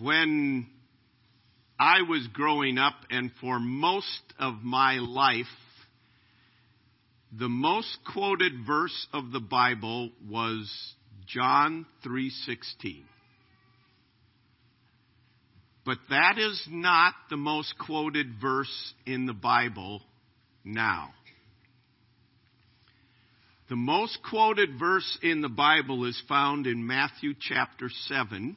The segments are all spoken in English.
when I was growing up and for most of my life, the most quoted verse of the Bible was John 3:16. But that is not the most quoted verse in the Bible now. The most quoted verse in the Bible is found in Matthew chapter 7,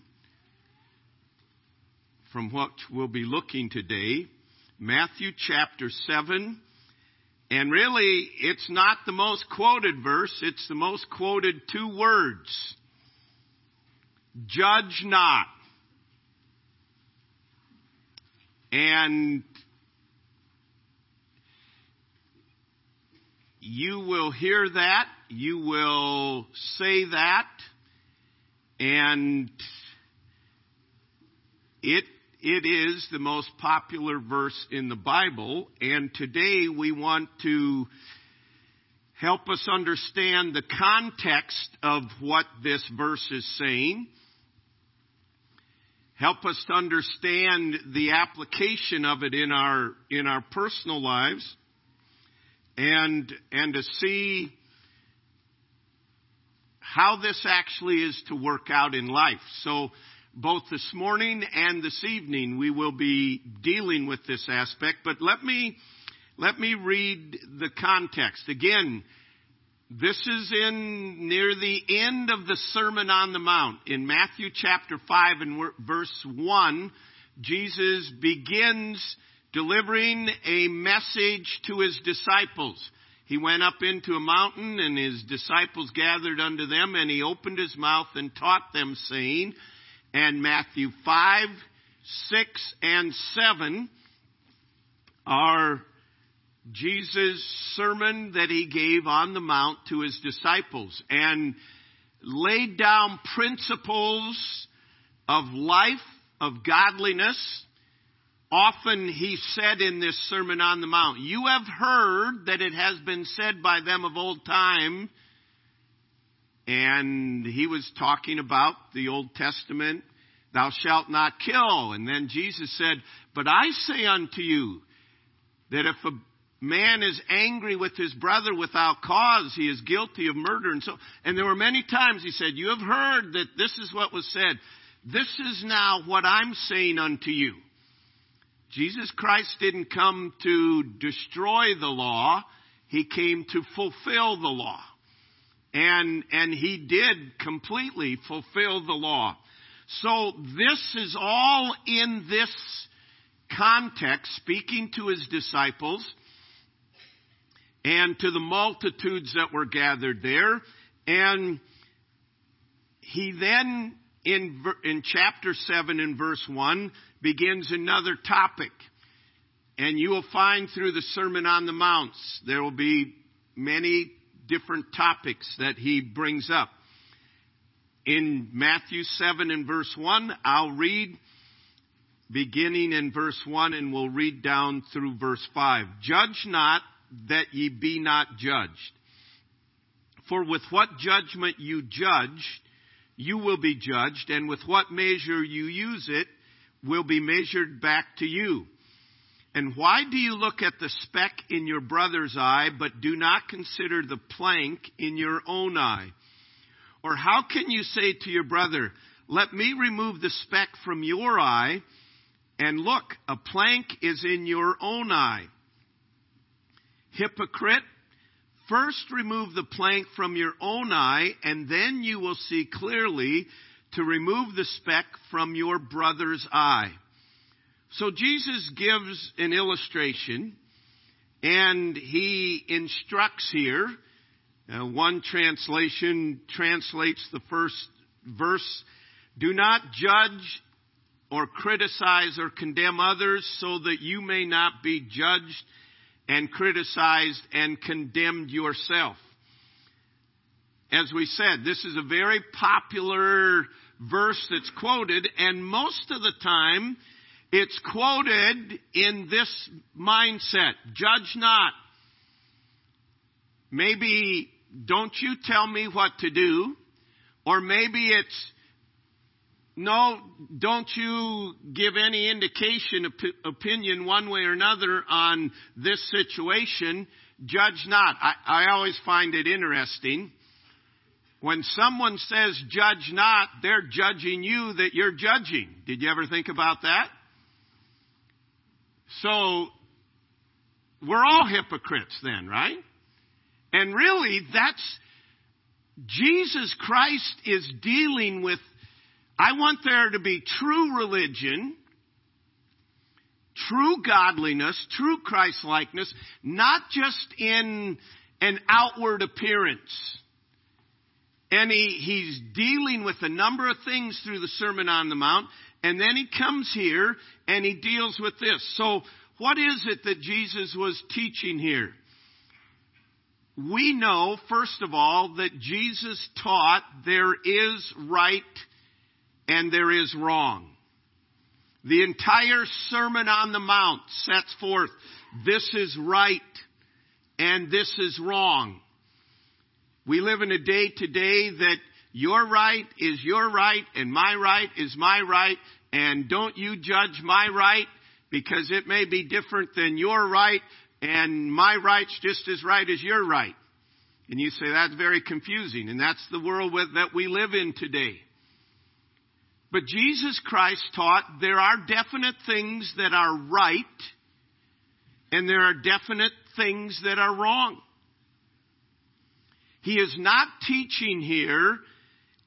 from what we'll be looking today. Matthew chapter 7. And really, it's not the most quoted verse, it's the most quoted two words. Judge not. And you will hear that, you will say that, and it it is the most popular verse in the Bible, and today we want to help us understand the context of what this verse is saying. Help us to understand the application of it in our, in our personal lives and, and to see how this actually is to work out in life. So, both this morning and this evening we will be dealing with this aspect, but let me, let me read the context. Again, this is in near the end of the Sermon on the Mount. In Matthew chapter 5 and verse 1, Jesus begins delivering a message to his disciples. He went up into a mountain and his disciples gathered unto them and he opened his mouth and taught them saying, and Matthew 5, 6, and 7 are Jesus' sermon that he gave on the Mount to his disciples and laid down principles of life, of godliness. Often he said in this Sermon on the Mount, You have heard that it has been said by them of old time, and he was talking about the Old Testament, thou shalt not kill. And then Jesus said, But I say unto you that if a man is angry with his brother without cause, he is guilty of murder. And so, and there were many times he said, You have heard that this is what was said. This is now what I'm saying unto you. Jesus Christ didn't come to destroy the law. He came to fulfill the law. And, and he did completely fulfill the law. So this is all in this context, speaking to his disciples and to the multitudes that were gathered there. And he then, in, in chapter 7 in verse 1, begins another topic. And you will find through the Sermon on the Mounts, there will be many different topics that he brings up. In Matthew 7 and verse 1, I'll read beginning in verse 1 and we'll read down through verse 5. Judge not that ye be not judged. For with what judgment you judge, you will be judged, and with what measure you use it will be measured back to you. And why do you look at the speck in your brother's eye, but do not consider the plank in your own eye? Or how can you say to your brother, Let me remove the speck from your eye, and look, a plank is in your own eye? Hypocrite, first remove the plank from your own eye, and then you will see clearly to remove the speck from your brother's eye. So Jesus gives an illustration and he instructs here. Uh, one translation translates the first verse Do not judge or criticize or condemn others so that you may not be judged and criticized and condemned yourself. As we said, this is a very popular verse that's quoted, and most of the time it's quoted in this mindset judge not. Maybe don't you tell me what to do, or maybe it's no, don't you give any indication, op- opinion one way or another on this situation. Judge not. I, I always find it interesting. When someone says judge not, they're judging you that you're judging. Did you ever think about that? So, we're all hypocrites then, right? And really, that's, Jesus Christ is dealing with I want there to be true religion, true godliness, true Christlikeness, not just in an outward appearance. And he, he's dealing with a number of things through the Sermon on the Mount, and then he comes here and he deals with this. So, what is it that Jesus was teaching here? We know, first of all, that Jesus taught there is right and there is wrong. The entire Sermon on the Mount sets forth this is right and this is wrong. We live in a day today that your right is your right and my right is my right and don't you judge my right because it may be different than your right and my right's just as right as your right. And you say that's very confusing and that's the world that we live in today. But Jesus Christ taught there are definite things that are right and there are definite things that are wrong. He is not teaching here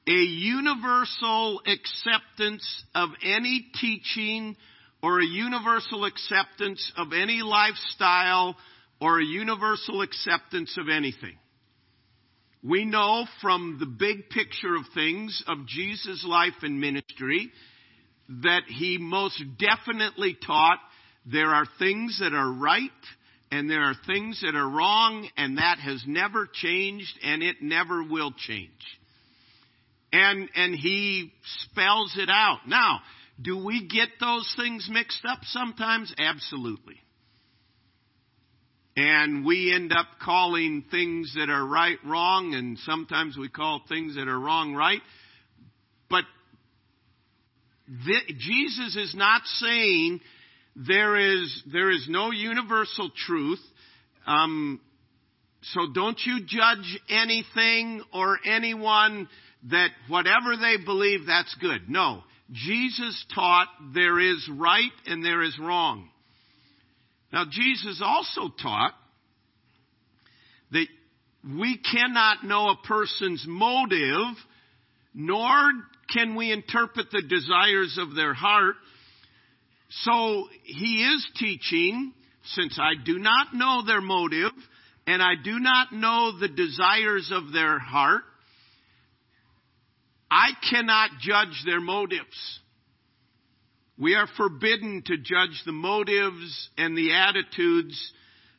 a universal acceptance of any teaching or a universal acceptance of any lifestyle or a universal acceptance of anything. We know from the big picture of things of Jesus' life and ministry that he most definitely taught there are things that are right and there are things that are wrong and that has never changed and it never will change. And, and he spells it out. Now, do we get those things mixed up sometimes? Absolutely. And we end up calling things that are right wrong, and sometimes we call things that are wrong right. But the, Jesus is not saying there is, there is no universal truth. Um, so don't you judge anything or anyone that whatever they believe, that's good. No. Jesus taught there is right and there is wrong. Now, Jesus also taught that we cannot know a person's motive, nor can we interpret the desires of their heart. So he is teaching, since I do not know their motive, and I do not know the desires of their heart, I cannot judge their motives. We are forbidden to judge the motives and the attitudes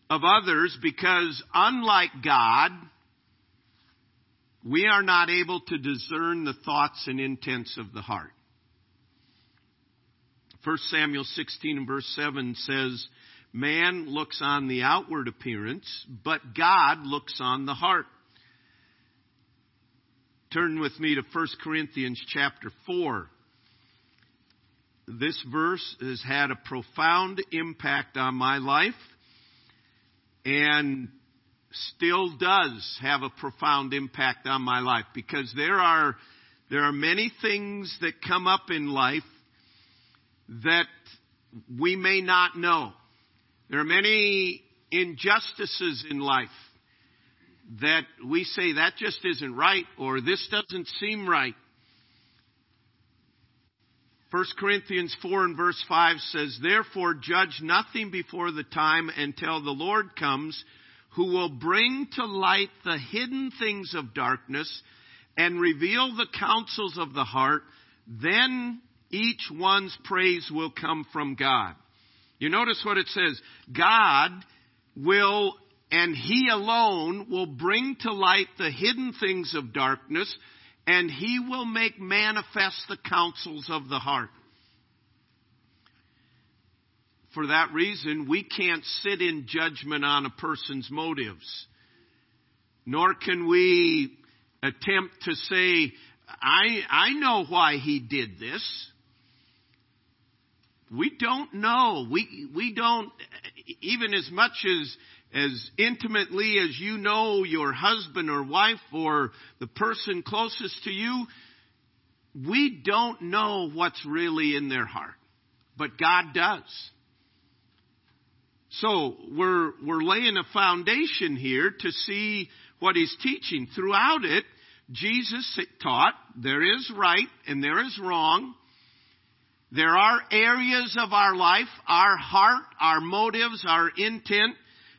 of others because unlike God, we are not able to discern the thoughts and intents of the heart. 1 Samuel 16 and verse 7 says, Man looks on the outward appearance, but God looks on the heart. Turn with me to 1 Corinthians chapter 4 this verse has had a profound impact on my life and still does have a profound impact on my life because there are there are many things that come up in life that we may not know. There are many injustices in life that we say that just isn't right or this doesn't seem right. 1 Corinthians 4 and verse 5 says, Therefore judge nothing before the time until the Lord comes, who will bring to light the hidden things of darkness and reveal the counsels of the heart. Then each one's praise will come from God. You notice what it says. God will, and He alone will bring to light the hidden things of darkness and he will make manifest the counsels of the heart. For that reason, we can't sit in judgment on a person's motives. Nor can we attempt to say, I, I know why he did this. We don't know. We, we don't, even as much as, as intimately as you know your husband or wife or the person closest to you, we don't know what's really in their heart. But God does. So we're, we're laying a foundation here to see what he's teaching. Throughout it, Jesus taught there is right and there is wrong. There are areas of our life, our heart, our motives, our intent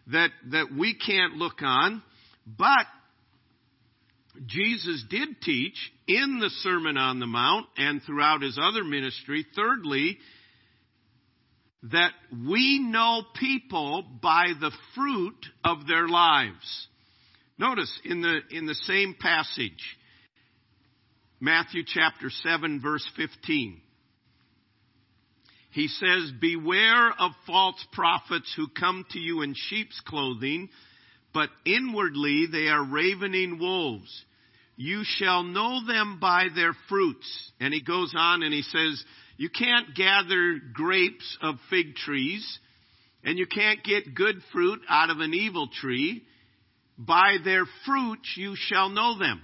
that, that we can't look on. But Jesus did teach in the Sermon on the Mount and throughout his other ministry, thirdly, that we know people by the fruit of their lives. Notice in the, in the same passage, Matthew chapter 7 verse 15. He says, Beware of false prophets who come to you in sheep's clothing, but inwardly they are ravening wolves. You shall know them by their fruits. And he goes on and he says, You can't gather grapes of fig trees, and you can't get good fruit out of an evil tree. By their fruits you shall know them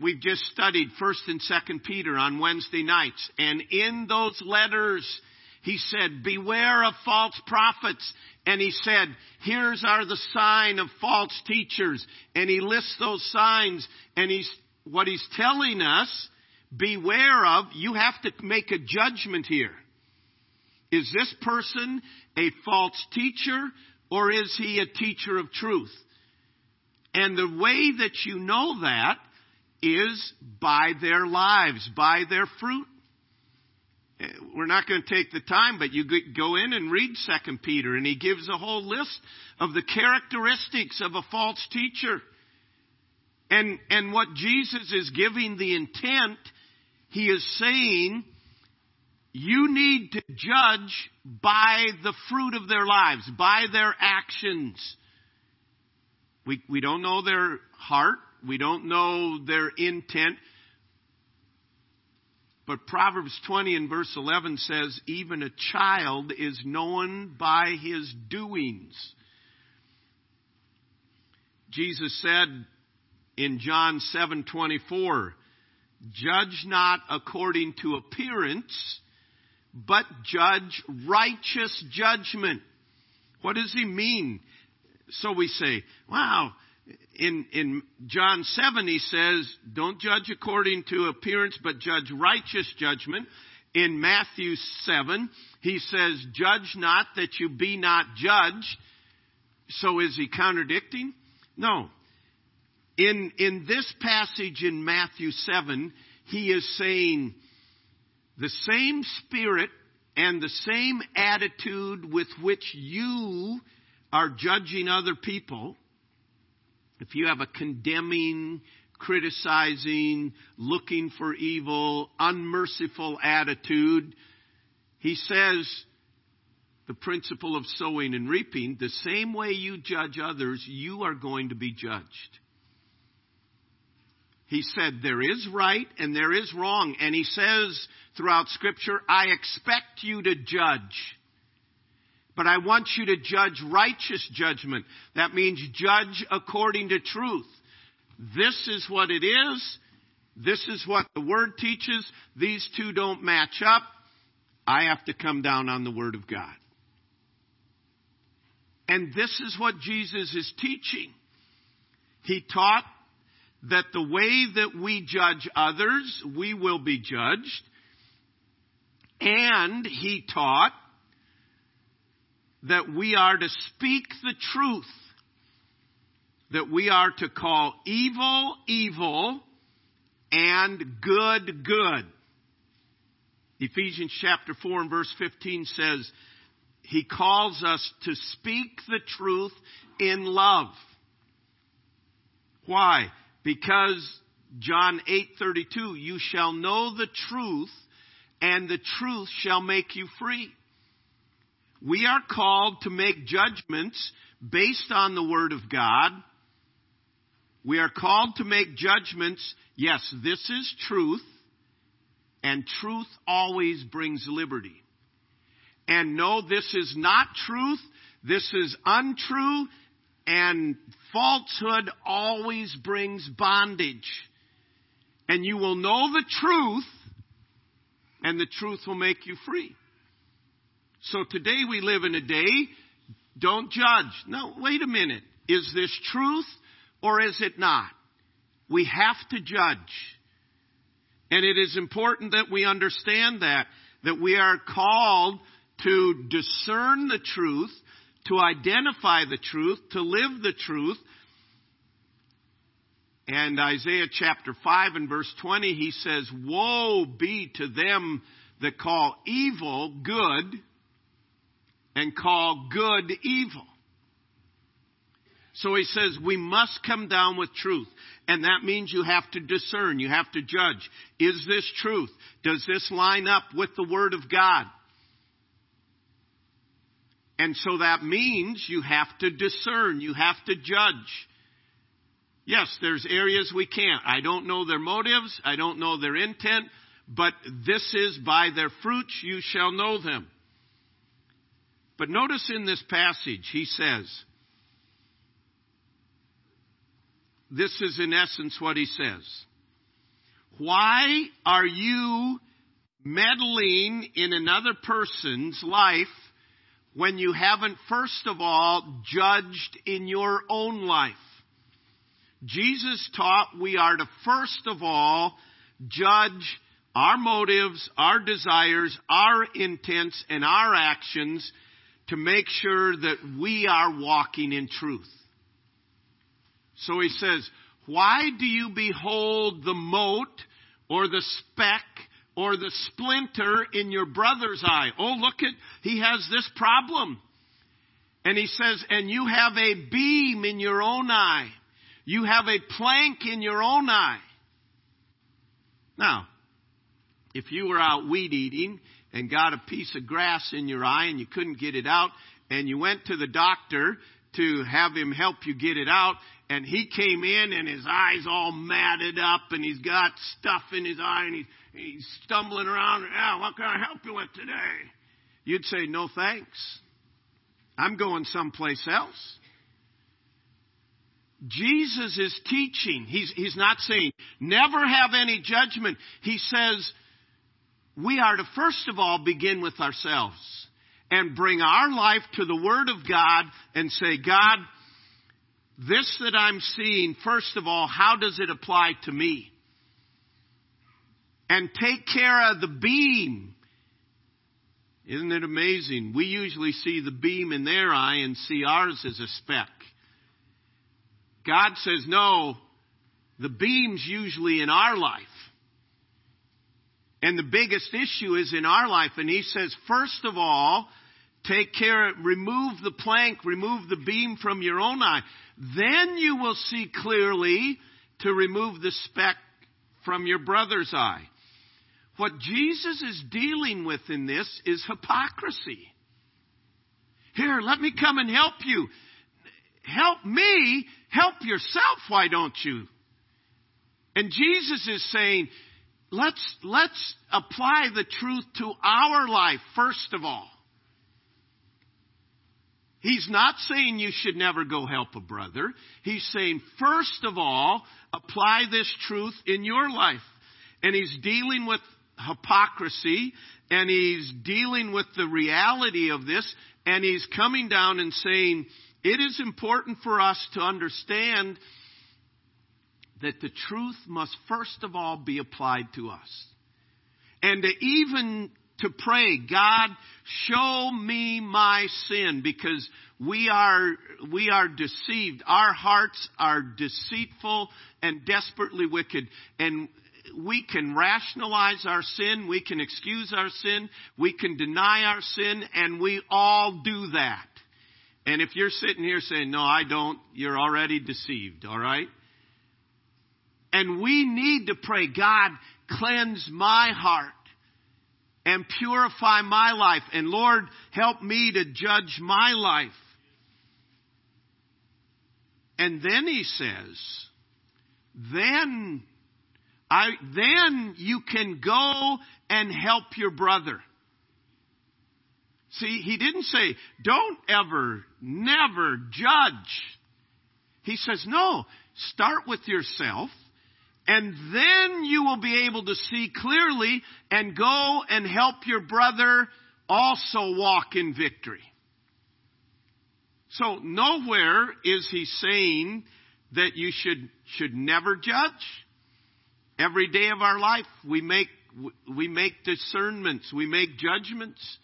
we've just studied 1st and 2nd Peter on Wednesday nights. And in those letters, he said, beware of false prophets. And he said, here's are the sign of false teachers. And he lists those signs. And he's, what he's telling us, beware of, you have to make a judgment here. Is this person a false teacher or is he a teacher of truth? And the way that you know that is by their lives, by their fruit. Eh, we're not going to take the time, but you go in and read Second Peter, and he gives a whole list of the characteristics of a false teacher. And, and what Jesus is giving the intent, he is saying, you need to judge by the fruit of their lives, by their actions. We, we don't know their heart. We don't know their intent. But Proverbs 20 and verse 11 says, even a child is known by his doings. Jesus said in John 7:24, "Judge not according to appearance, but judge righteous judgment." What does he mean? So we say, "Wow, in, in John 7, he says, don't judge according to appearance, but judge righteous judgment. In Matthew 7, he says, judge not that you be not judged. So is he contradicting? No. In, in this passage in Matthew 7, he is saying the same spirit and the same attitude with which you are judging other people if you have a condemning, criticizing, looking for evil, unmerciful attitude, he says the principle of sowing and reaping, the same way you judge others, you are going to be judged. He said there is right and there is wrong. And he says throughout scripture, I expect you to judge. But I want you to judge righteous judgment. That means judge according to truth. This is what it is. This is what the Word teaches. These two don't match up. I have to come down on the Word of God. And this is what Jesus is teaching. He taught that the way that we judge others, we will be judged. And he taught that we are to speak the truth, that we are to call evil evil and good good. Ephesians chapter 4 and verse 15 says, He calls us to speak the truth in love. Why? Because John 8:32, you shall know the truth and the truth shall make you free. We are called to make judgments based on the Word of God We are called to make judgments. Yes, this is truth, and truth always brings liberty. And no, this is not truth, this is untrue, and falsehood always brings bondage. And you will know the truth, and the truth will make you free. So today we live in a day, don't judge. No, wait a minute. Is this truth or is it not? We have to judge. And it is important that we understand that, that we are called to discern the truth, to identify the truth, to live the truth. And Isaiah chapter 5 and verse 20, he says, Woe be to them that call evil good and call good evil. So he says we must come down with truth. And that means you have to discern, you have to judge. Is this truth? Does this line up with the Word of God? And so that means you have to discern, you have to judge. Yes, there's areas we can't. I don't know their motives, I don't know their intent, but this is by their fruits you shall know them. But notice in this passage, he says, this is in essence what he says. Why are you meddling in another person's life when you haven't first of all judged in your own life? Jesus taught we are to first of all judge our motives, our desires, our intents, and our actions to make sure that we are walking in truth. So he says, Why do you behold the mote or the speck or the splinter in your brother's eye? Oh, look at, he has this problem. And he says, And you have a beam in your own eye. You have a plank in your own eye. Now, if you were out weed eating and got a piece of grass in your eye and you couldn't get it out, and you went to the doctor to have him help you get it out, and he came in and his eyes all matted up and he's got stuff in his eye and he's, he's stumbling around. Ah, what can I help you with today? You'd say, no thanks. I'm going someplace else. Jesus is teaching. He's, he's not saying, never have any judgment. He says, we are to first of all begin with ourselves and bring our life to the Word of God and say, God, this that I'm seeing, first of all, how does it apply to me? And take care of the beam. Isn't it amazing? We usually see the beam in their eye and see ours as a speck. God says, no, the beam's usually in our life. And the biggest issue is in our life. And he says, first of all, take care, remove the plank, remove the beam from your own eye. Then you will see clearly to remove the speck from your brother's eye. What Jesus is dealing with in this is hypocrisy. Here, let me come and help you. Help me, help yourself, why don't you? And Jesus is saying, let's, let's apply the truth to our life first of all. He's not saying you should never go help a brother. He's saying, first of all, apply this truth in your life. And he's dealing with hypocrisy and he's dealing with the reality of this and he's coming down and saying, it is important for us to understand that the truth must first of all be applied to us. And to even to pray, God, show me my sin because we are, we are deceived. Our hearts are deceitful and desperately wicked. And we can rationalize our sin. We can excuse our sin. We can deny our sin. And we all do that. And if you're sitting here saying, no, I don't, you're already deceived, all right? And we need to pray, God, cleanse my heart and purify my life. And Lord, help me to judge my life. And then he says, then I, then you can go and help your brother. See, he didn't say, don't ever, never judge. He says, no, start with yourself and then you will be able to see clearly and go and help your brother also walk in victory. So nowhere is he saying that you should, should never judge. Every day of our life we make, we make discernments, we make judgments.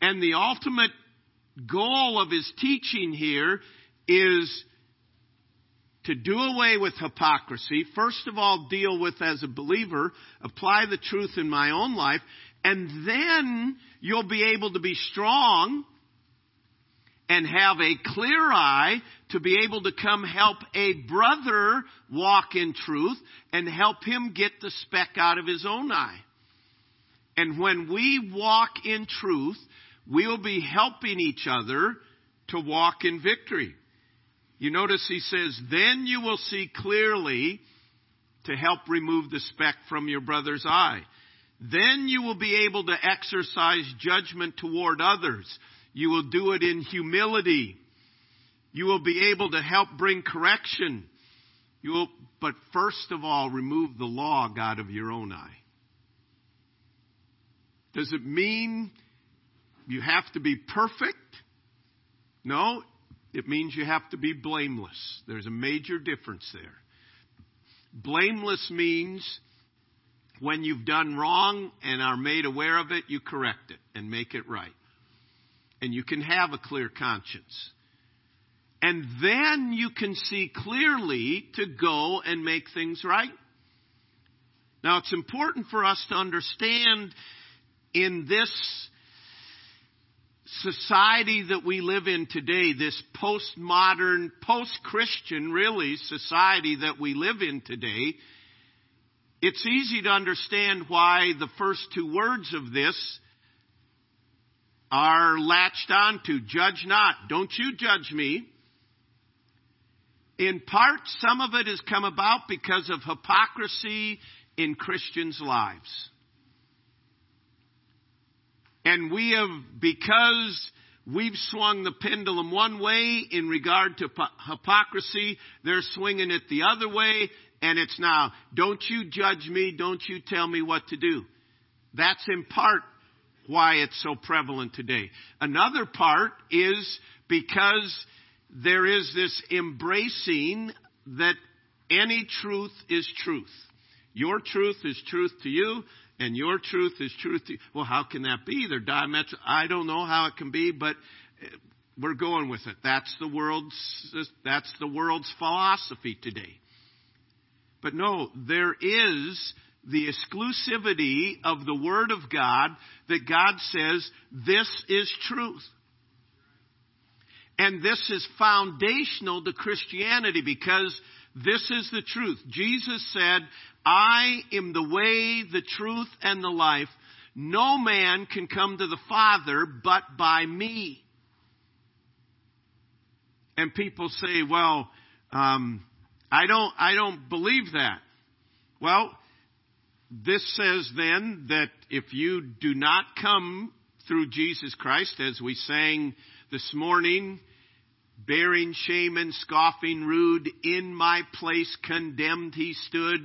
And the ultimate goal of his teaching here is to do away with hypocrisy. First of all, deal with as a believer, apply the truth in my own life, and then you'll be able to be strong and have a clear eye to be able to come help a brother walk in truth and help him get the speck out of his own eye. And when we walk in truth, we'll be helping each other to walk in victory. You notice he says, then you will see clearly to help remove the speck from your brother's eye. Then you will be able to exercise judgment toward others. You will do it in humility. You will be able to help bring correction. You will, but first of all, remove the log out of your own eye. Does it mean you have to be perfect? No, it means you have to be blameless. There's a major difference there. Blameless means when you've done wrong and are made aware of it, you correct it and make it right and you can have a clear conscience. And then you can see clearly to go and make things right. Now it's important for us to understand in this society that we live in today, this postmodern, post-Christian really society that we live in today, it's easy to understand why the first two words of this are latched onto. Judge not. Don't you judge me. In part, some of it has come about because of hypocrisy in Christians' lives. And we have, because we've swung the pendulum one way in regard to hypocrisy, they're swinging it the other way, and it's now, don't you judge me, don't you tell me what to do. That's in part why it's so prevalent today. Another part is because there is this embracing that any truth is truth. Your truth is truth to you, and your truth is truth to you. Well, how can that be? They're diametric. I don't know how it can be, but uh, we're going with it. That's the world's, that's the world's philosophy today. But no, there is the exclusivity of the Word of God that God says this is truth. And this is foundational to Christianity because this is the truth. Jesus said, I am the way, the truth, and the life. No man can come to the Father but by me. And people say, well, um, I don't, I don't believe that. Well, this says then that if you do not come through Jesus Christ, as we sang this morning, bearing shame and scoffing rude, in my place condemned he stood,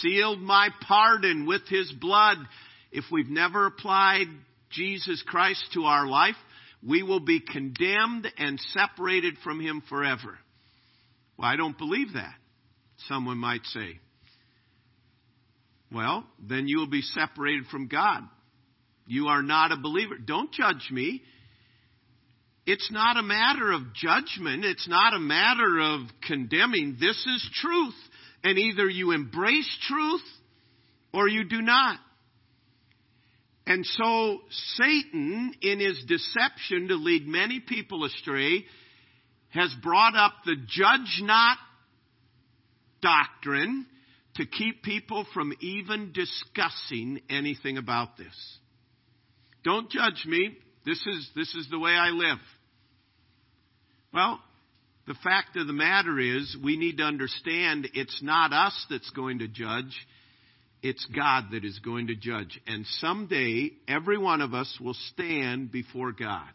sealed my pardon with his blood. If we've never applied Jesus Christ to our life, we will be condemned and separated from him forever. Well, I don't believe that, someone might say. Well, then you will be separated from God. You are not a believer. Don't judge me. It's not a matter of judgment. It's not a matter of condemning. This is truth. And either you embrace truth or you do not. And so Satan, in his deception to lead many people astray, has brought up the judge not doctrine to keep people from even discussing anything about this. Don't judge me. This is, this is the way I live. Well, the fact of the matter is, we need to understand it's not us that's going to judge, it's God that is going to judge. And someday, every one of us will stand before God.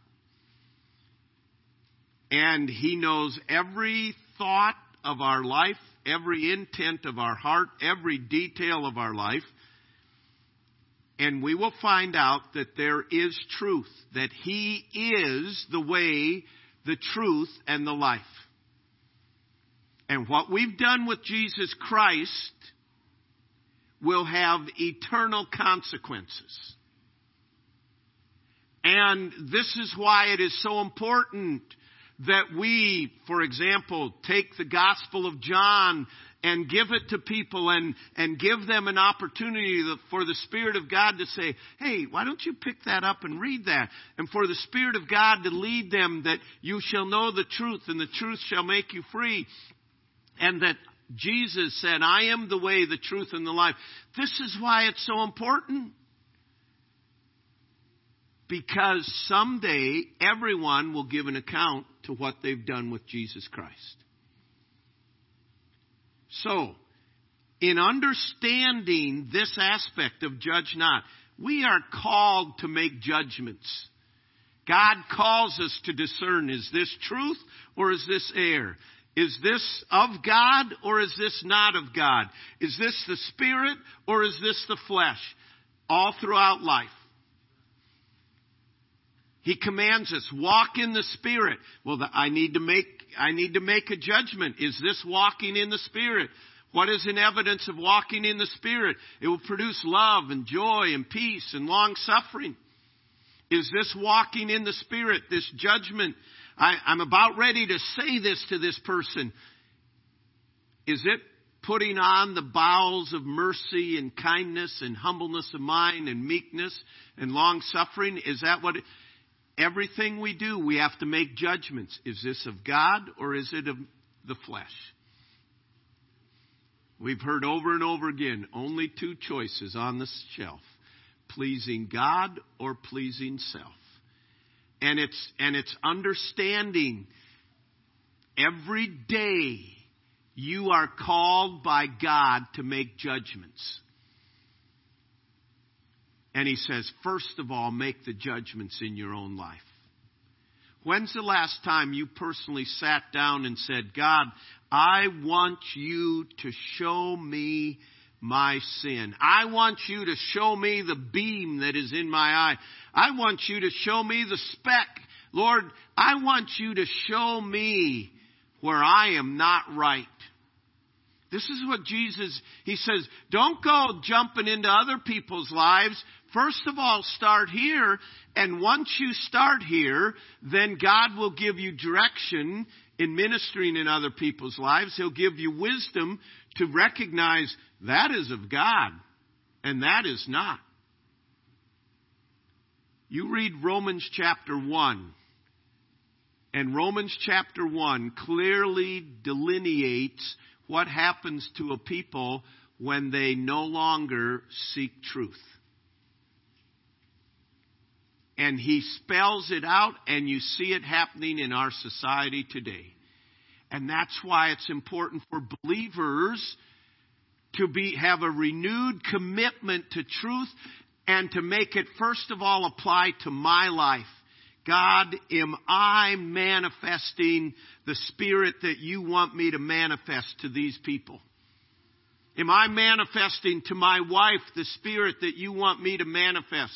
And He knows every thought of our life, every intent of our heart, every detail of our life. And we will find out that there is truth, that He is the way, the truth, and the life. And what we've done with Jesus Christ will have eternal consequences. And this is why it is so important that we, for example, take the Gospel of John and give it to people and, and give them an opportunity for the Spirit of God to say, hey, why don't you pick that up and read that? And for the Spirit of God to lead them that you shall know the truth and the truth shall make you free. And that Jesus said, I am the way, the truth, and the life. This is why it's so important. Because someday everyone will give an account to what they've done with Jesus Christ. So, in understanding this aspect of judge not, we are called to make judgments. God calls us to discern is this truth or is this error? Is this of God or is this not of God? Is this the spirit or is this the flesh? All throughout life. He commands us, walk in the Spirit. Well, I need to make, I need to make a judgment. Is this walking in the Spirit? What is an evidence of walking in the Spirit? It will produce love and joy and peace and long suffering. Is this walking in the Spirit, this judgment? I, I'm about ready to say this to this person. Is it putting on the bowels of mercy and kindness and humbleness of mind and meekness and long suffering? Is that what it, Everything we do, we have to make judgments. Is this of God or is it of the flesh? We've heard over and over again only two choices on the shelf pleasing God or pleasing self. And it's, and it's understanding every day you are called by God to make judgments. And he says, first of all, make the judgments in your own life. When's the last time you personally sat down and said, God, I want you to show me my sin. I want you to show me the beam that is in my eye. I want you to show me the speck. Lord, I want you to show me where I am not right. This is what Jesus, he says, don't go jumping into other people's lives. First of all, start here. And once you start here, then God will give you direction in ministering in other people's lives. He'll give you wisdom to recognize that is of God and that is not. You read Romans chapter 1. And Romans chapter 1 clearly delineates what happens to a people when they no longer seek truth. And he spells it out, and you see it happening in our society today. And that's why it's important for believers to be, have a renewed commitment to truth and to make it, first of all, apply to my life. God, am I manifesting the Spirit that you want me to manifest to these people? Am I manifesting to my wife the Spirit that you want me to manifest?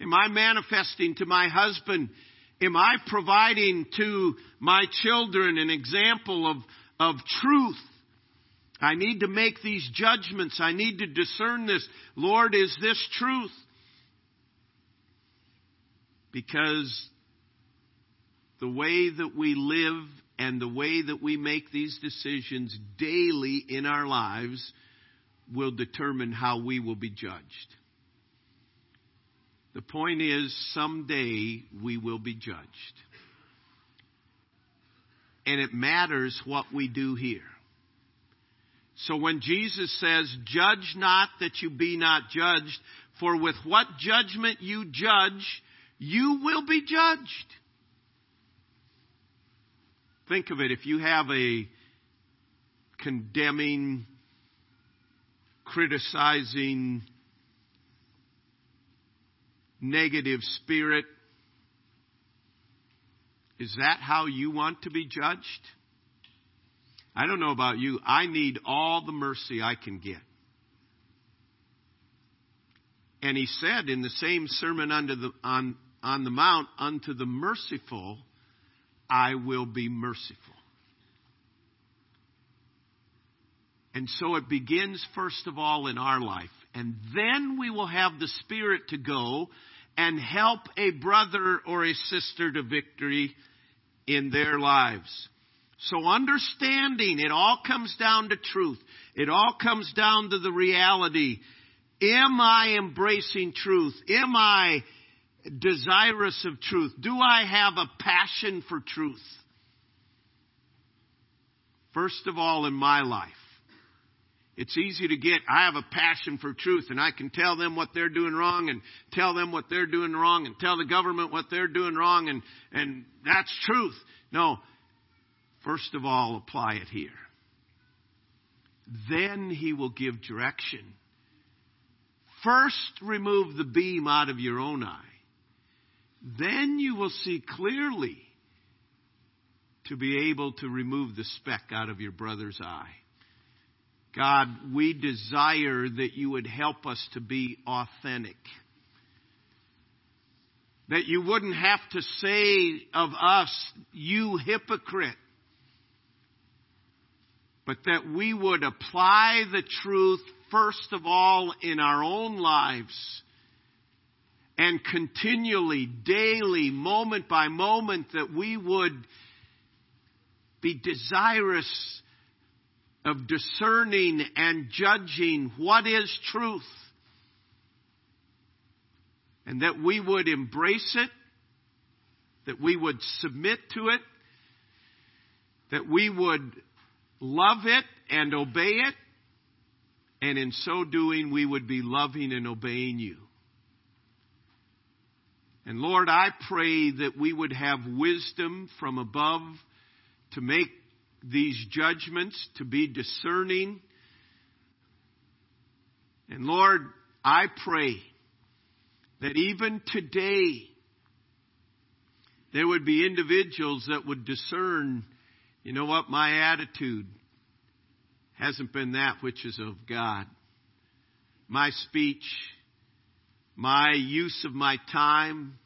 Am I manifesting to my husband? Am I providing to my children an example of, of truth? I need to make these judgments. I need to discern this. Lord, is this truth? because the way that we live and the way that we make these decisions daily in our lives will determine how we will be judged. The point is, someday we will be judged. And it matters what we do here. So when Jesus says, Judge not that you be not judged, for with what judgment you judge, you will be judged. think of it if you have a condemning, criticizing, negative spirit, is that how you want to be judged? I don't know about you. I need all the mercy I can get. And he said in the same sermon under the, on, on the Mount, unto the merciful, I will be merciful. And so it begins first of all in our life. And then we will have the Spirit to go and help a brother or a sister to victory in their lives. So understanding, it all comes down to truth. It all comes down to the reality. Am I embracing truth? Am I desirous of truth? Do I have a passion for truth? First of all, in my life. It's easy to get, I have a passion for truth and I can tell them what they're doing wrong and tell them what they're doing wrong and tell the government what they're doing wrong and, and that's truth. No. First of all, apply it here. Then he will give direction. First, remove the beam out of your own eye. Then you will see clearly to be able to remove the speck out of your brother's eye. God, we desire that you would help us to be authentic. That you wouldn't have to say of us, you hypocrite. But that we would apply the truth first of all in our own lives and continually, daily, moment by moment, that we would be desirous of discerning and judging what is truth. And that we would embrace it, that we would submit to it, that we would love it and obey it, and in so doing we would be loving and obeying you. And Lord, I pray that we would have wisdom from above to make these judgments, to be discerning. And Lord, I pray that even today there would be individuals that would discern, you know what, my attitude hasn't been that which is of God. My speech, my use of my time,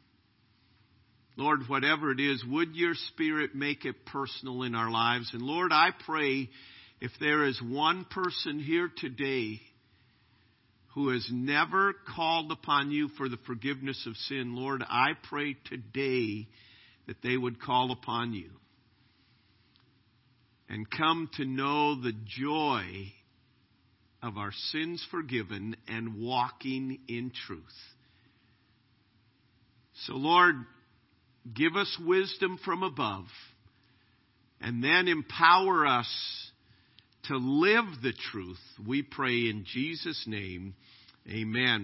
Lord, whatever it is, would your Spirit make it personal in our lives? And Lord, I pray if there is one person here today who has never called upon you for the forgiveness of sin, Lord, I pray today that they would call upon you and come to know the joy of our sins forgiven and walking in truth. So, Lord, Give us wisdom from above. And then empower us to live the truth. We pray in Jesus' name. Amen.